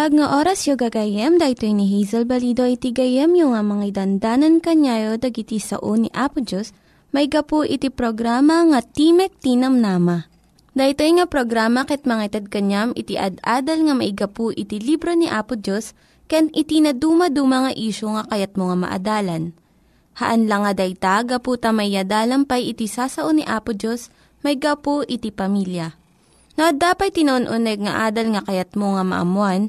Naimbag nga oras yung gagayem, dahil ni Hazel Balido iti gayem yung nga mga dandanan kanyayo dagiti sao ni Apo Diyos, may gapu iti programa nga Timek Tinam Nama. Dahito nga programa ket mga itad kanyam iti ad-adal nga maigapu iti libro ni Apo Diyos, ken iti na dumaduma nga isyo nga kayat mo nga maadalan. Haan lang nga dayta, gapu tamay pay iti sasao ni Apo Diyos, may gapu iti pamilya. No, dapat tinon-uneg nga adal nga kayat mo nga maamuan,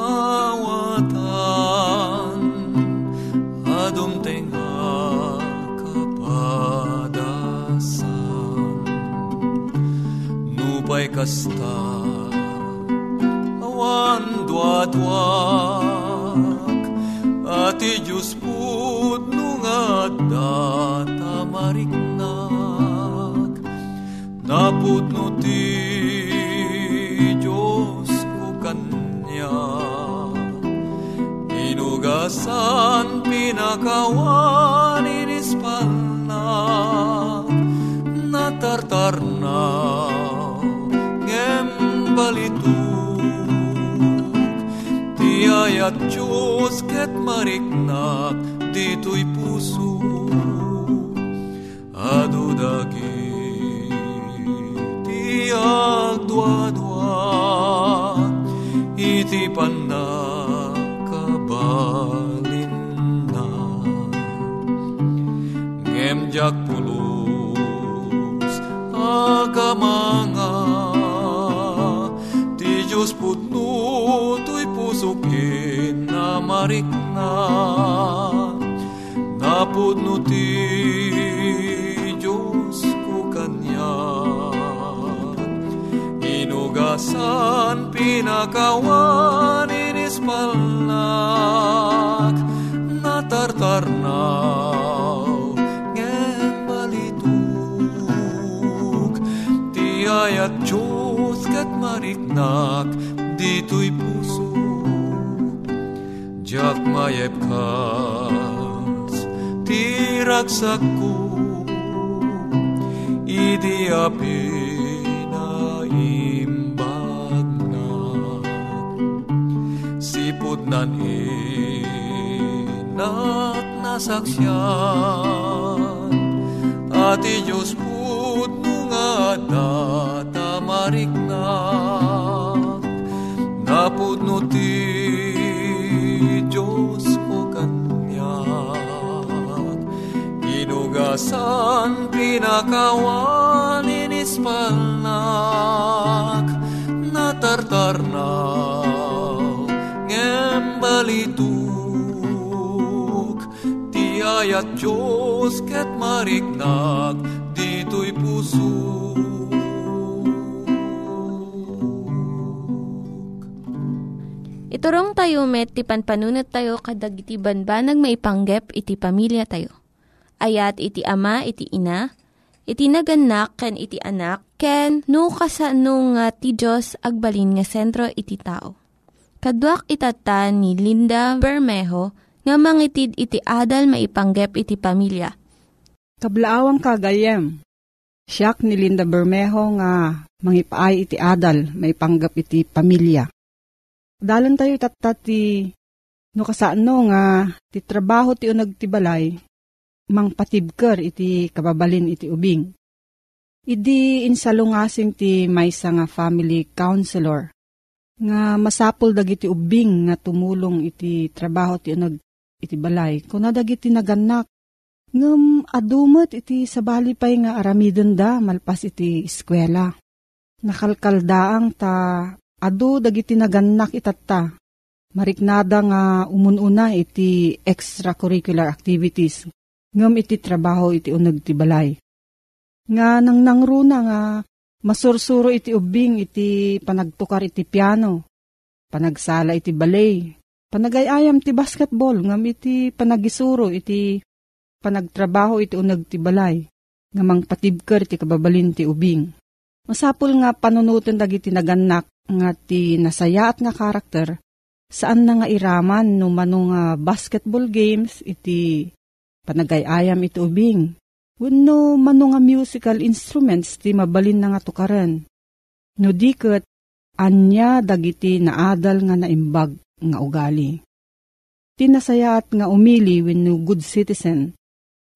mawatan adum tenga kapadasan. Nupay kasta awan duadwak ati Diyos put nunga data mariknak naput no ti inugasan pinakawan inispalna natartar na ngem balituk. Tiayat Diyos ket mariknak dito'y puso. Adu dagi ti agdwa-dwa iti panakabalin agamanga ti Diyos putno to'y pusukin na. Marikna napudno ti Diyos ko kanya. Inugasan pinakawan inispalnak natartarnaw mariknak dito'y puso jak mayep kas tiragsak ko idi api na imbag na sipod nan inak nasaksyan ati Diyos put nga data mariknak napudno ti Diyos ko kanyak inugasan pinakawan inispalnak natartarnaw ngem balituk. Ti ti ayat Diyos ket mariknag dito'y puso. Iturong tayo met, ti panpanunat tayo kadag iti banbanag maipanggep iti pamilya tayo. Ayat iti ama, iti ina, iti naganak, ken iti anak, ken no, kasano nga ti Diyos agbalin nga sentro iti tao. Kaduak itata ni Linda Bermejo nga mangitid iti adal maipanggep iti pamilya. Kablaawang kagayem, siyak ni Linda Bermejo nga mangipaay iti adal maipanggap iti pamilya. Dalan tayo tatat ti no kasano nga ti trabaho ti unag ti balay mang patibker iti kababalin iti ubing. Idi insalungasing ti maysa nga family counselor nga masapol dagiti ubing nga tumulong iti trabaho ti unag iti balay. Kuna dagiti naganak ngem adumet iti sabali pay nga aramiden da malpas iti eskwela. Nakalkaldaang ta Ado dagiti naganak itatta. Mariknada nga umununa iti extracurricular activities. Ngam iti trabaho iti unag ti balay. Nga nang nangruna nga masursuro iti ubing iti panagtukar iti piano. Panagsala iti balay. Panagayayam ti basketball ngam iti panagisuro iti panagtrabaho iti unag ti balay. Ngamang patibker ti kababalin ti ubing. Masapul nga panunutin dagiti naganak nga ti nasaya at nga karakter, saan na nga iraman no manong nga basketball games iti panagayayam iti ubing. Wenno manong nga musical instruments ti mabalin na nga tukaran. No diket, anya dagiti naadal nga naimbag nga ugali. Tinasayat nga umili wenno good citizen.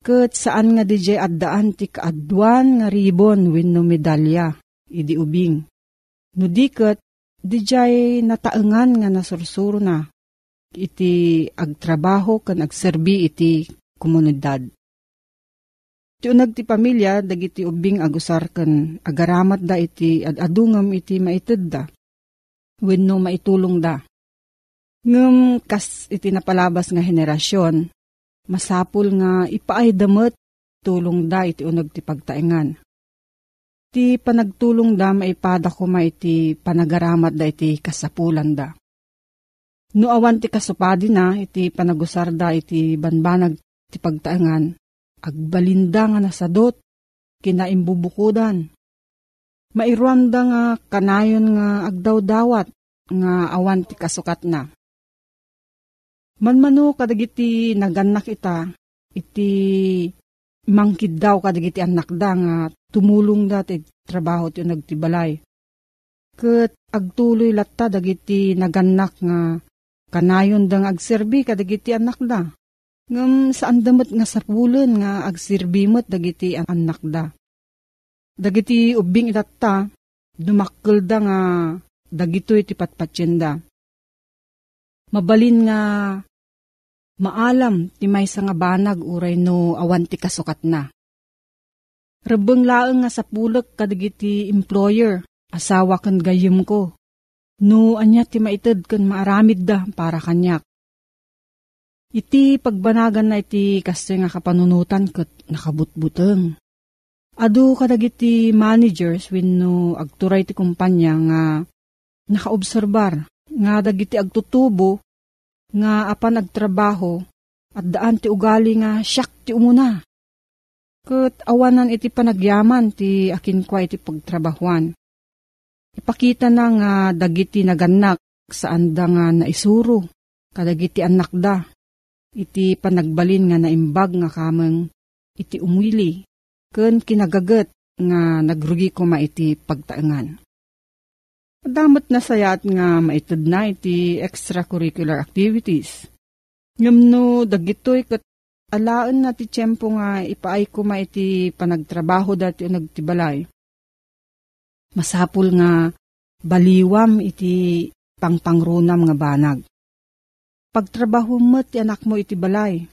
Ket saan nga DJ addaan ti kaadwan nga ribon wenno medalya idi ubing. No diket, dijay nataengan nga nasursuro na iti agtrabaho kan agserbi iti komunidad. Ti unag ti pamilya, dagiti ubing agusar kan agaramat da iti adadungam iti maited da. Wenno maitulong da. Ngem kas iti napalabas nga henerasyon, masapul nga ipaay damet tulong da iti unag ti pagtaengan Ti panagtulong da maipada ko ma iti panagaramat da iti kasapulan da. No awan ti kasupadi na iti panagusar da iti banbanag ti pagtaangan, agbalinda nga nasadot, kinaimbubukudan. Mairuam da nga kanayon nga agdaw-dawat nga awan ti kasukat na. Manmano kadagiti naganak ita, iti mangkid daw kadagiti anak da nga tumulong dati trabaho ti nagtibalay. Kat agtuloy latta dagiti naganak nga kanayon dang agserbi kadagiti anak da. Ngam saan damat nga sapulan nga agsirbimot dagiti anak da. Dagiti ubing itatta, dumakkel da nga dagito iti patpatsenda. Mabalin nga maalam ti may nga banag uray no awan ti kasukat na. Rebeng laeng nga sa pulak kadagiti employer, asawa kan gayem ko. No, anya ti maited kan maaramid da para kanyak. Iti pagbanagan na iti kasi nga kapanunutan kat nakabutbuteng. Adu kadagiti managers wenno agturay ti kumpanya nga nakaobserbar nga dagiti agtutubo nga apan agtrabaho at daan ti ugali nga siyak ti umuna Kat awanan iti panagyaman ti akin kwa iti pagtrabahuan. Ipakita na nga dagiti naganak saan da nga naisuro, kadagiti anak da. Iti panagbalin nga naimbag nga kameng iti umwili, ken kinagagat nga nagrugi ko ma iti pagtaengan. Damot na sayat nga maitid na iti extracurricular activities. Ngam no dagitoy kat alaan na ti tiyempo nga ipaay ko ma iti panagtrabaho dati o nagtibalay. Masapul nga baliwam iti pangpangrunam nga banag. Pagtrabaho mo ti anak mo iti balay.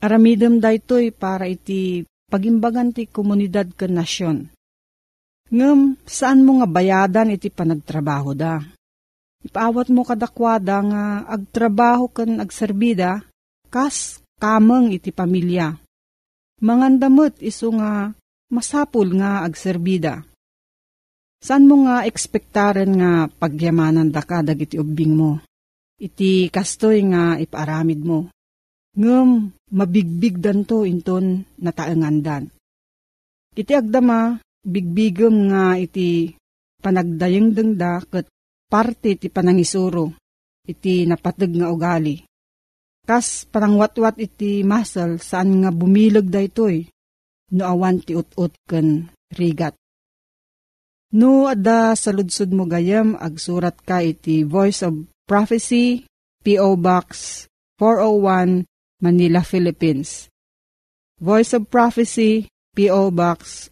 Aramidem daytoy para iti pagimbagan ti komunidad ken nasyon. Ngem, saan mo nga bayadan iti panagtrabaho da? Ipaawat mo kadakwada nga agtrabaho ken agserbida, kas kameng iti pamilya. Mangandamot iso nga masapul nga agserbida. San mo nga ekspektaren nga pagyamanan da ka dagiti ubing mo? Iti kastoy nga ipaaramid mo. Ngem mabigbig danto inton nataengandan. Iti agdama, bigbigem nga iti panagdayeng dengda ket parte ti panangisuro iti napateg nga ugali. Kas panangwatwat iti masal saan nga bumilag da itoy no awan ti ut-ut ken rigat. No adda sa ludsud mo gayam agsurat ka iti Voice of Prophecy, P.O. Box 401, Manila, Philippines. Voice of Prophecy, P.O. Box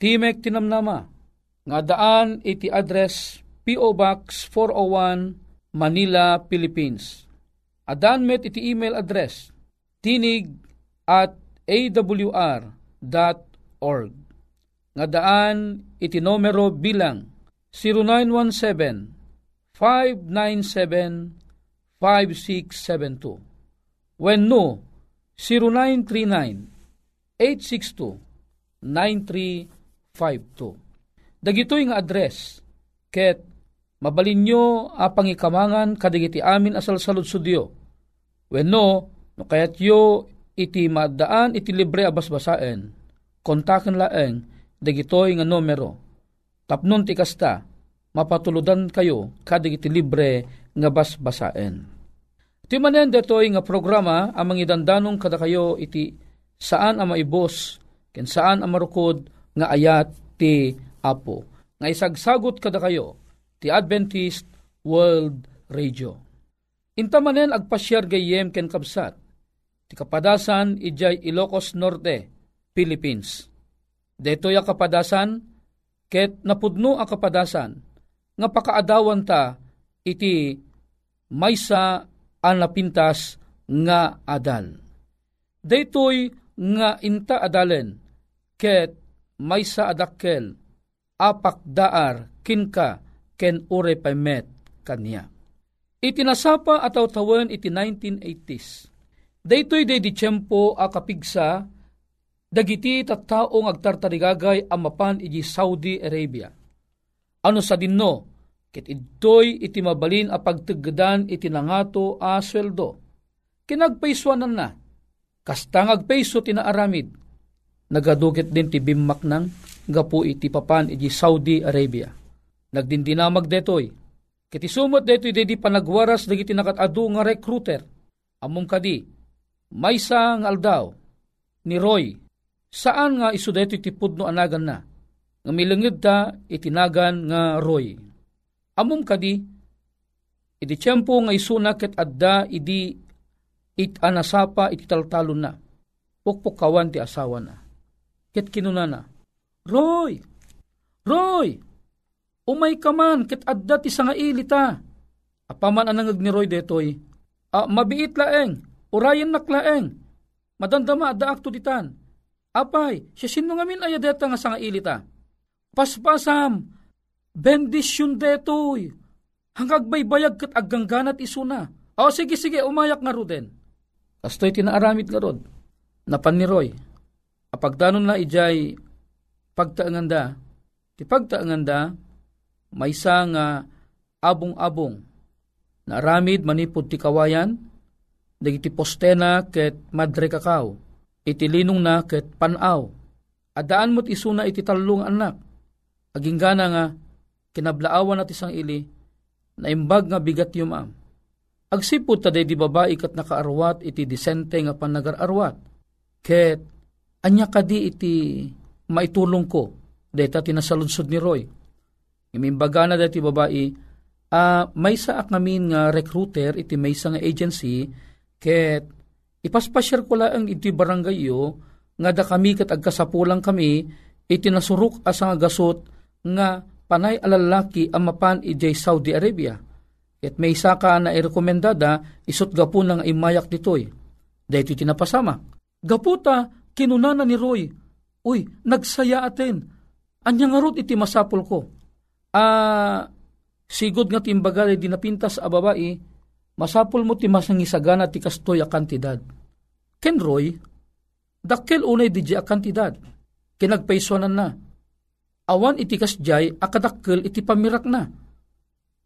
Timek Tinamnama, nga daan iti address P.O. Box 401 Manila, Philippines. Adan met iti email address tinig at awr.org nga daan iti numero bilang 0917-597-5672. When no, 0939-862-9352. Dagitoy nga address, ket mabalin nyo apang ikamangan kadigiti amin asal salud sudyo. When no, kayat yo iti madaan iti libre abasbasaen, kontaken laeng dagitoy nga numero. Tapnon ti kasta, mapatuludan kayo kadig iti libre nga basbasaen. Ti manen detoy nga programa amang idandanong kada kayo iti saan ang maibos ken saan ang marukod nga ayat ti Apo. Nga isagsagot kada kayo ti Adventist World Radio. Inta manen agpasyar gayem ken kabsat. Ti kapadasan ijay Ilocos Norte, Philippines Detoy a kapadasan, ket napudno a kapadasan, nga pakaadawan ta iti maysa ang napintas nga adal. Detoy nga inta adalen, ket maysa adakkel, apak daar kinka ken ure paymet kanya. Itinasapa ataw tawen iti 1980s. Daytoy day di tiyempo a kapigsa dagiti tattaong agtartarigagay amapan iji Saudi Arabia. Ano sa dinno, kit idtoy iti mabalin a pagtagdan iti nangato a sweldo. Kinagpaiswanan na, kastang agpaiso tinaaramid, nagadukit din ti bimmak nang gapu iti papan iji Saudi Arabia. Nagdindinamag detoy, kiti sumot detoy dedi panagwaras dagiti nakatadu nga recruiter, among kadi, maysa nga aldaw, ni Roy, Saan nga iso dito tipod no anagan na? Nga milangid ta itinagan nga roy. Amom kadi, iti tiyempo nga isuna ket adda idi it anasapa iti taltalon na. Pukpukawan ti asawa na. Ket kinunana, Roy! Roy! Umay ka man, ket adda ti sanga ilita. Apaman anangag ni Roy detoy, ah, mabiit laeng, urayan naklaeng, madandama adda akto ditan Apay, siya sino nga min ayadeta nga sa ilita. Paspasam, bendisyon detoy. Hanggang baybayag kat agangganat isuna. O sige sige, umayak nga ruden. Kastoy tinaaramid nga rod. Napan ni Roy. Apagdanon na ijay pagtaanganda. Ti pagtaanganda, may nga abong-abong. Naaramid manipod ti kawayan, dagiti postena ket madre kakao, iti linong na ket panaw. Adaan mo't isuna iti talong anak. Aging gana nga, kinablaawan at isang ili, na imbag nga bigat yung am. Agsipod taday di babae kat nakaarwat iti disente nga panagararwat. Ket, anya kadi iti maitulong ko, deta tinasaludsod ni Roy. Imimbaga na dati babae, uh, may sa ngamin nga recruiter iti may nga agency, ket ipaspasyar ko lang iti barangay yo, nga da kami kat agkasapulang kami, iti nasuruk asa nga gasot nga panay alalaki ang mapan ijay Saudi Arabia. Ket may isa ka na irekomendada, isot gapo nang imayak ditoy. Dahito tinapasama. Gaputa, kinunana ni Roy, Uy, nagsaya atin. Anya nga rot iti masapol ko. Ah, sigod nga timbaga di napintas a babae, masapol mo ti masangisagana ti kastoy a kantidad. Ken Roy, dakkel unay di a kantidad. Kinagpaiswanan na. Awan iti kasjay akadakkel iti pamirak na.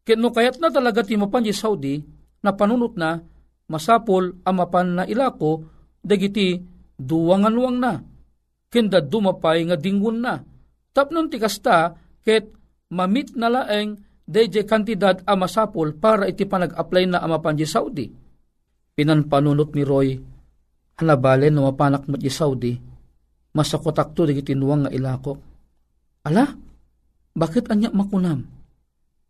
Ken no kayat na talaga ti mapan Saudi, na panunot na, masapol amapan na ilako, dagiti duwangan-wang na kenda dumapay nga dingun na. Tapnon ti kasta, ket mamit na laeng DJ kantidad a masapol para iti panag-apply na amapan di Saudi. Pinanpanunot ni Roy, hanabale no mapanak mo di Saudi, masakotak to di tinuwang nga ilako. Ala, bakit anya makunam?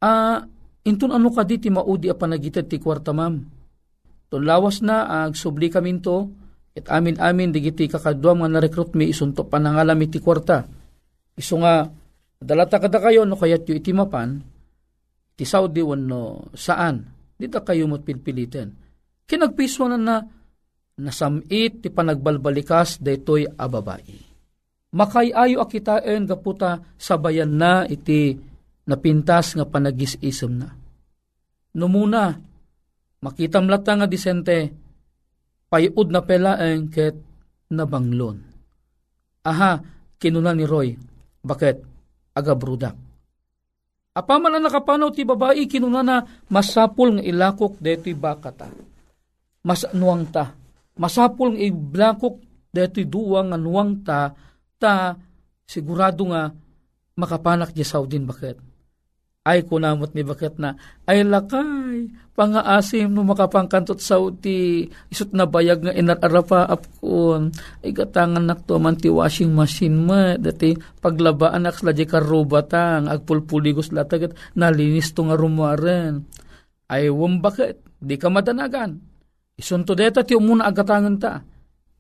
Ah, inton ano ka di ti maudi a panagitad ti kwarta mam? Tunlawas na ag subli kaminto, It amin-amin digiti kakadwa nga na-recruit mi isunto panangalam iti kwarta. Iso nga, dalata kada kayo no kayat yu iti mapan, ti Saudi wano saan, dita kayo mo't pilpilitin. Kinagpiso na na, nasamit ti panagbalbalikas daytoy ababai. Makayayo akitain gaputa sabayan na iti napintas nga panagis-isem na. Numuna, makita mlata nga disente, payud na pelaeng ket nabanglon. Aha, kinuna ni Roy, bakit? Aga brudak. Apaman na nakapanaw ti babae, kinuna na masapul nga ilakok deti bakata. Mas nuwang ta. Masapul nga iblakok deti duwang nga nuwang ta, ta sigurado nga makapanak di Saudin bakit? Ay kunamot ni bakit na, ay lakay, pangaasim no makapangkantot sa uti, isot na bayag nga inararapa apkon, ay gatangan nakto man ti washing machine mo, dati paglabaan nak sila di karubatang, agpulpuligos latagat, nalinis to nga rumaren. Ay wam bakit, di ka madanagan. Isunto deta ti umuna agatangan ta,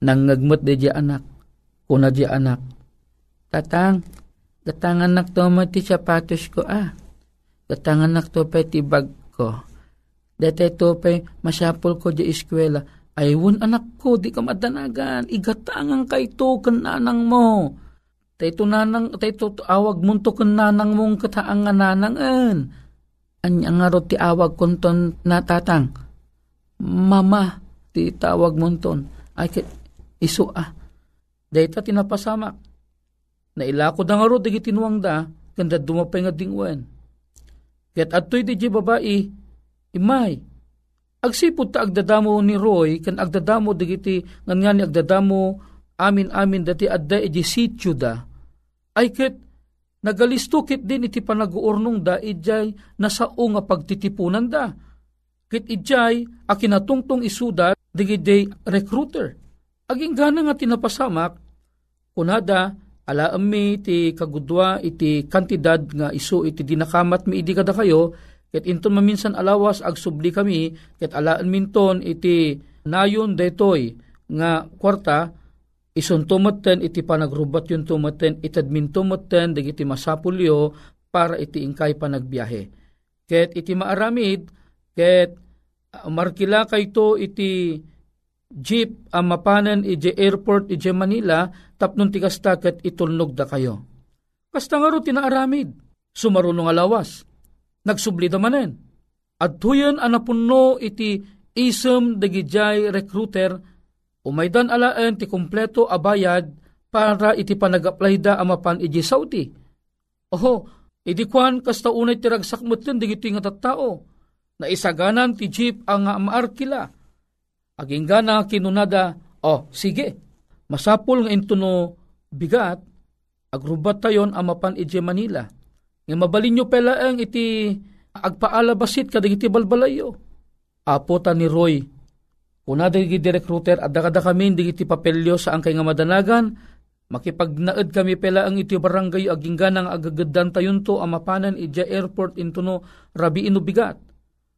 nangagmat de di anak, kuna di anak. Tatang, gatangan nakto mo ti sapatos ko ah Katangan nak to pa ti bag ko. Dete to pa masapol ko di eskwela. Aywon anak ko, di ka madanagan. Igatangan ka ito kananang mo. Tayo nanang, tayo awag mo to kananang mong kataangan nanangan. Anya nga ro ti awag konton natatang. Mama, ti tawag mo. Ay, iso ah. Dahita tinapasamak. Nailako da nga ro, dagi tinuwang da, ganda dumapay nga dingwen Ket adtoy di babae, imay. Agsipod ta agdadamo ni Roy, kan agdadamo digiti ngan nga ni agdadamo amin-amin dati adda iti sityo da. Ay ket nagalistukit din iti panaguurnong da ijay nasao nga pagtitipunan da. Ket ijay akinatungtong isuda digiti recruiter. Aging gana nga tinapasamak, kunada alaam mi ti kagudwa iti kantidad nga iso iti dinakamat mi idi kada kayo ket inton maminsan alawas ag subli kami ket alaan minton iti nayon detoy nga kwarta ison tumaten iti panagrubat yun tumaten itadmin tumaten dagiti masapulyo para iti ingkay panagbiyahe. Ket iti maaramid ket markila kayto iti jeep ang mapanan ije airport ije Manila tapnon ti kastaket itulnog da kayo. Kasta nga tinaaramid, sumarunong alawas, nagsubli da manen. At tuyon anapunno iti isem dagijay recruiter, umaydan alaan ti kompleto abayad para iti panag-apply da amapan iji Saudi. Oho, iti kwan kasta unay ti ragsakmot yun digiti nga tattao, na isaganan ti jeep ang maarkila Aging gana kinunada, oh, sige, masapul nga into no bigat, agrubat tayon amapan ije Manila. Nga mabalin nyo pala ang iti agpaalabasit kadag iti balbalayo. Apo ta ni Roy, kuna dagi direct router at dakada kami iti papelyo sa angkay nga madanagan, makipagnaed kami pela ang iti barangay aging ganang agagadan tayon to amapanan ija airport into no rabi ino bigat.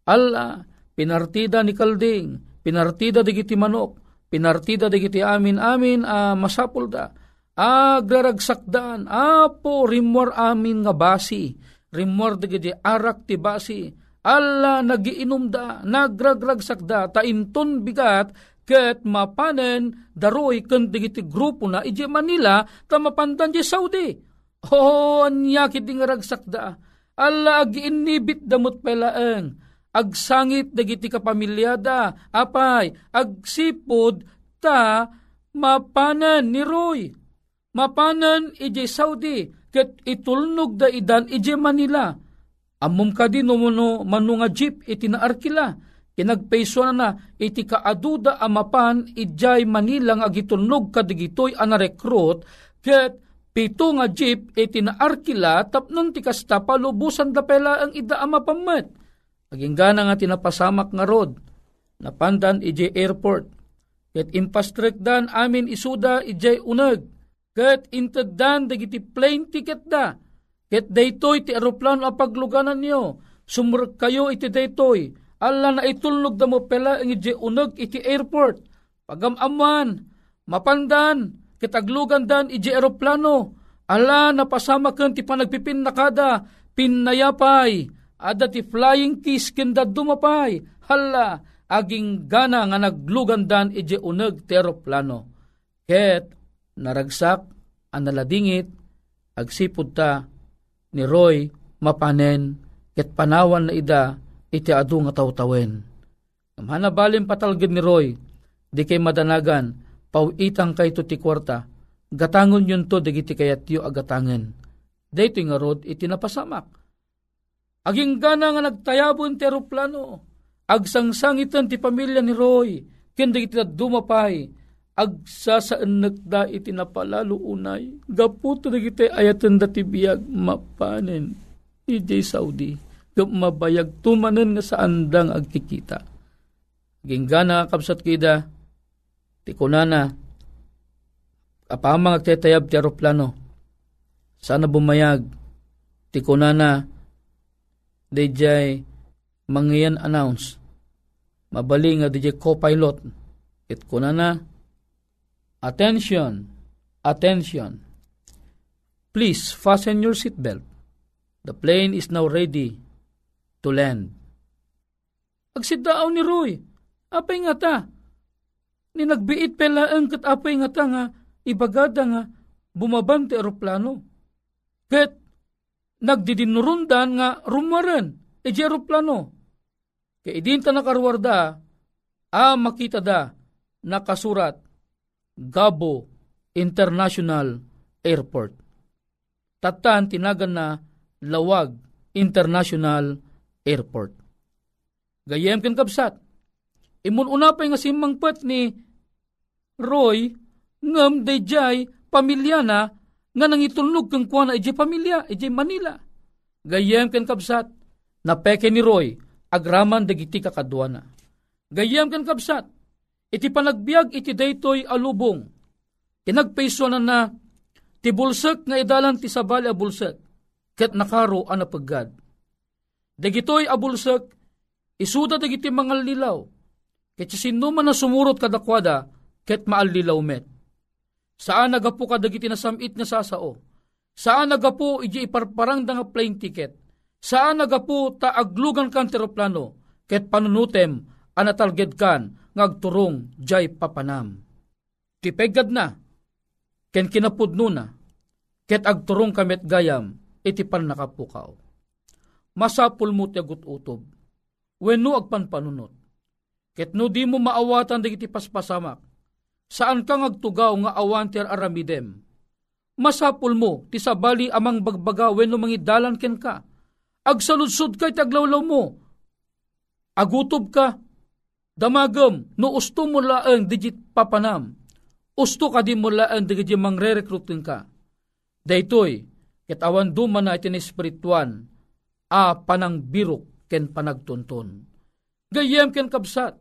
Alla, pinartida ni Kalding, pinartida digiti manok, pinartida digiti amin. Amin a uh, masapul da. Agraragsakdan, apo rimor amin nga basi, rimor digiti arak ti basi, alla nagiinom da, nagragragsak da, tainton bigat, ket mapanen daroy ken digiti grupo na ije Manila ta mapandan di Saudi. Oh, anya kiti nga ragsak da. Alla agi inibit damot pelaeng agsangit dagiti kapamilyada, apay, agsipod ta mapanan ni Roy. Mapanan ije Saudi, ket itulnog da idan ije Manila. Amom ka din no manunga jeep iti naarkila. Kinagpaiso na na iti kaaduda amapan ijay Manila nga agitulnog kadigitoy anarekrut ket pito nga jeep iti naarkila tapnon ti kasta palubusan da pela ang ida amapamet Aging gana nga tinapasamak nga rod, napandan ije airport. Ket impastrek dan amin isuda ije uneg. Ket inteddan dagiti plane ticket da. Ket daytoy ti aeroplano a pagluganan niyo. Sumurek kayo iti daytoy. Alla na itulnog da mo pela ang ije uneg iti airport. Pagamaman, mapandan, kitaglugan dan ije aeroplano. Ala napasamakan ti panagpipin nakada, pinnayapay, Ada ti flying kiss kenda dumapay. Hala, aging gana nga naglugandan ije uneg teroplano. Ket naragsak ang naladingit, agsipod ta ni Roy mapanen, ket panawan na ida iti adu nga tawtawen. Hanabalin patalgid ni Roy, di kay madanagan, pauitang kay to ti kwarta, gatangon yun to digiti kayat yu agatangen. Dito nga rod iti napasamak Aging gana nga nagtayabon ti aeroplano. Agsangsangitan ti pamilya ni Roy. Kindi iti dumapay. Agsasaanak da iti napalalo unay. Gaputo na kita ayatan da ti biyag mapanen. Ijay Saudi. Mabayag tumanen nga sa andang agkikita. Aging gana kapsat kida. Ti kunana. Apamang agtetayab ti aeroplano. Sana bumayag. Ti kunana DJ mangyan announce. Mabali nga DJ co-pilot. It kuna na attention. Attention. Please fasten your seatbelt. The plane is now ready to land. Agsidaaw ni Roy apay nga ta. Ni nagbiit pela ang kat apay nga ta nga ibagada nga bumabante aeroplano. Ket nagdidinurundan nga rumaren, e aeroplano. Kaya idin ta nakarwarda, a makita da, nakasurat, Gabo International Airport. Tatan tinagan na Lawag International Airport. Gayem ken kapsat. Imun una pa nga simangpet ni Roy ngam dayjay pamilya na nga nangitulnog kang kuha na ije pamilya, ije Manila. Gayem ken kabsat, napeke ni Roy, agraman dagiti kakadwana. Gayem ken kabsat, iti panagbiag iti daytoy alubong. Kinagpaiso na na, ti bulsek nga idalan ti sabali a bulsek, ket nakaro ang napaggad. Dagitoy abulsek, isuda dagiti mga lilaw, ket sino man na sumurot kadakwada, ket maalilaw met Saan nagapo ka dagiti nasamit nga sasao? Saan nagapo iji iparparang nga plane ticket? Saan nagapo ta aglugan kan teroplano? Ket panunutem anatalged kan ngagturong jay papanam. Tipegad na, ken kinapudno na, ket agturong kamet gayam, iti pan nakapukaw. Masapul mo ti agut utob, wenno agpanpanunot. Ket no di mo maawatan digiti paspasamak, saan ka ngagtugaw nga awan ti aramidem. Masapul mo, ti sabali amang bagbagawen no mangidalan ken ka. Agsaludsud kay taglawlaw mo. Agutob ka, Damagam, no usto mo laang digit papanam, usto ka di mo laang digit mangre-recruiting ka. Daytoy, ket awan duman na itin espirituan, a panang birok ken panagtunton. Gayem ken kabsat,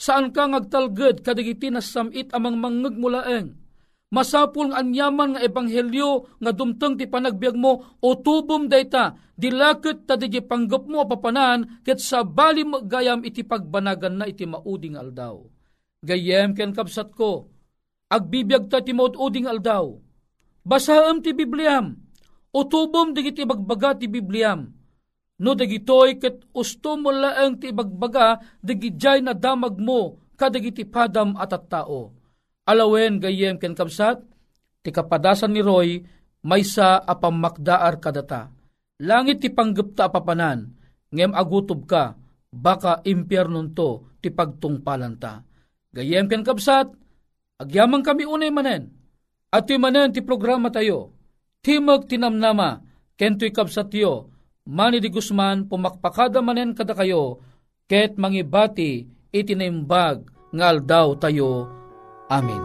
saan ka ngagtalged kadigiti na samit amang mangeg mulaeng, masapul nga anyaman nga ebanghelyo nga dumteng ti panagbiag mo o tubom dayta dilakit ta di panggap mo papanan ket sa bali gayam iti pagbanagan na iti mauding aldaw. Gayem ken kapsat ko, agbibiyag ta ti mauding aldaw. Basaam ti Bibliam, o tubom di iti bagbaga ti Bibliam. No dagitoy ket usto mo laeng ti bagbaga dagijay na damag mo kadagiti padam at at tao Alawen gayem ken kapsat, ti kapadasan ni Roy, may sa apamakdaar kadata. Langit ti panggapta apapanan, ngem agutob ka, baka impyernon to ti pagtungpalan ta. Gayem ken kapsat, agyamang kami unay manen, at manen ti programa tayo, timag tinamnama, kento'y kapsat yo, Mani di Guzman, pumakpakada manen kada kayo, ket mangibati itinaimbag ngal daw tayo Amen.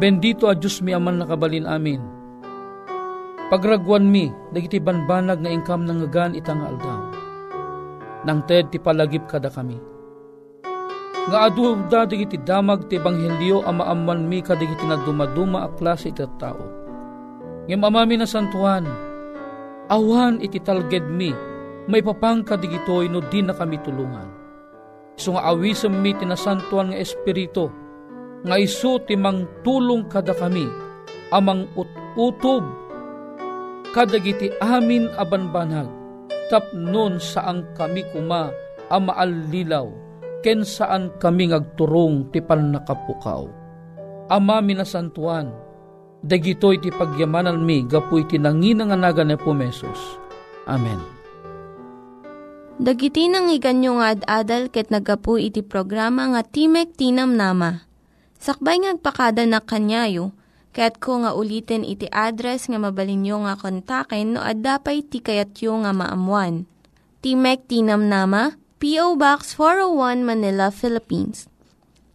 Bendito a Diyos mi aman nakabalin amin. Pagragwan mi, dagiti banbanag nga ingkam nang ngagan itang aldaw. Nang ted ti palagip kada kami. Nga adu da dagiti damag ti ebanghelyo a maaman mi kadagiti na dumaduma a klase iti tao. Ngem amami na santuan, awan iti talged mi, may papang kadigitoy no di na kami tulungan So nga awisam mi tinasantuan nga espiritu, nga isu timang tulong kada kami, amang ut-utob, kadagiti amin abanbanag, tapnon saan kami kuma amaalilaw, ken saan kami ngagturong ti nakapukaw. Ama minasantuan, dagitoy ti pagyamanan mi, gapuy ti nanginanganaga na pumesos. Amen. Dagiti nang iganyo nga ad-adal ket nagapu iti programa nga Timek Tinam Nama. Sakbay ngagpakada na kanyayo, ket ko nga ulitin iti address nga mabalinyo nga kontaken no ad-dapay tikayatyo nga maamuan. Timek Tinam Nama, P.O. Box 401 Manila, Philippines.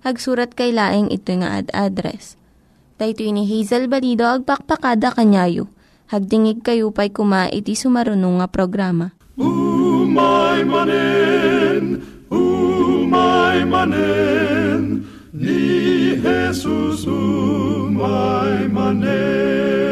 Hagsurat kay laing ito nga ad-address. Daytoy ni Hazel Balido agpakpakada kanyayo. Hagdingig kayo pa'y kuma iti sumarunong nga programa. Umay manen, umay manen, ni Jesus umay manen.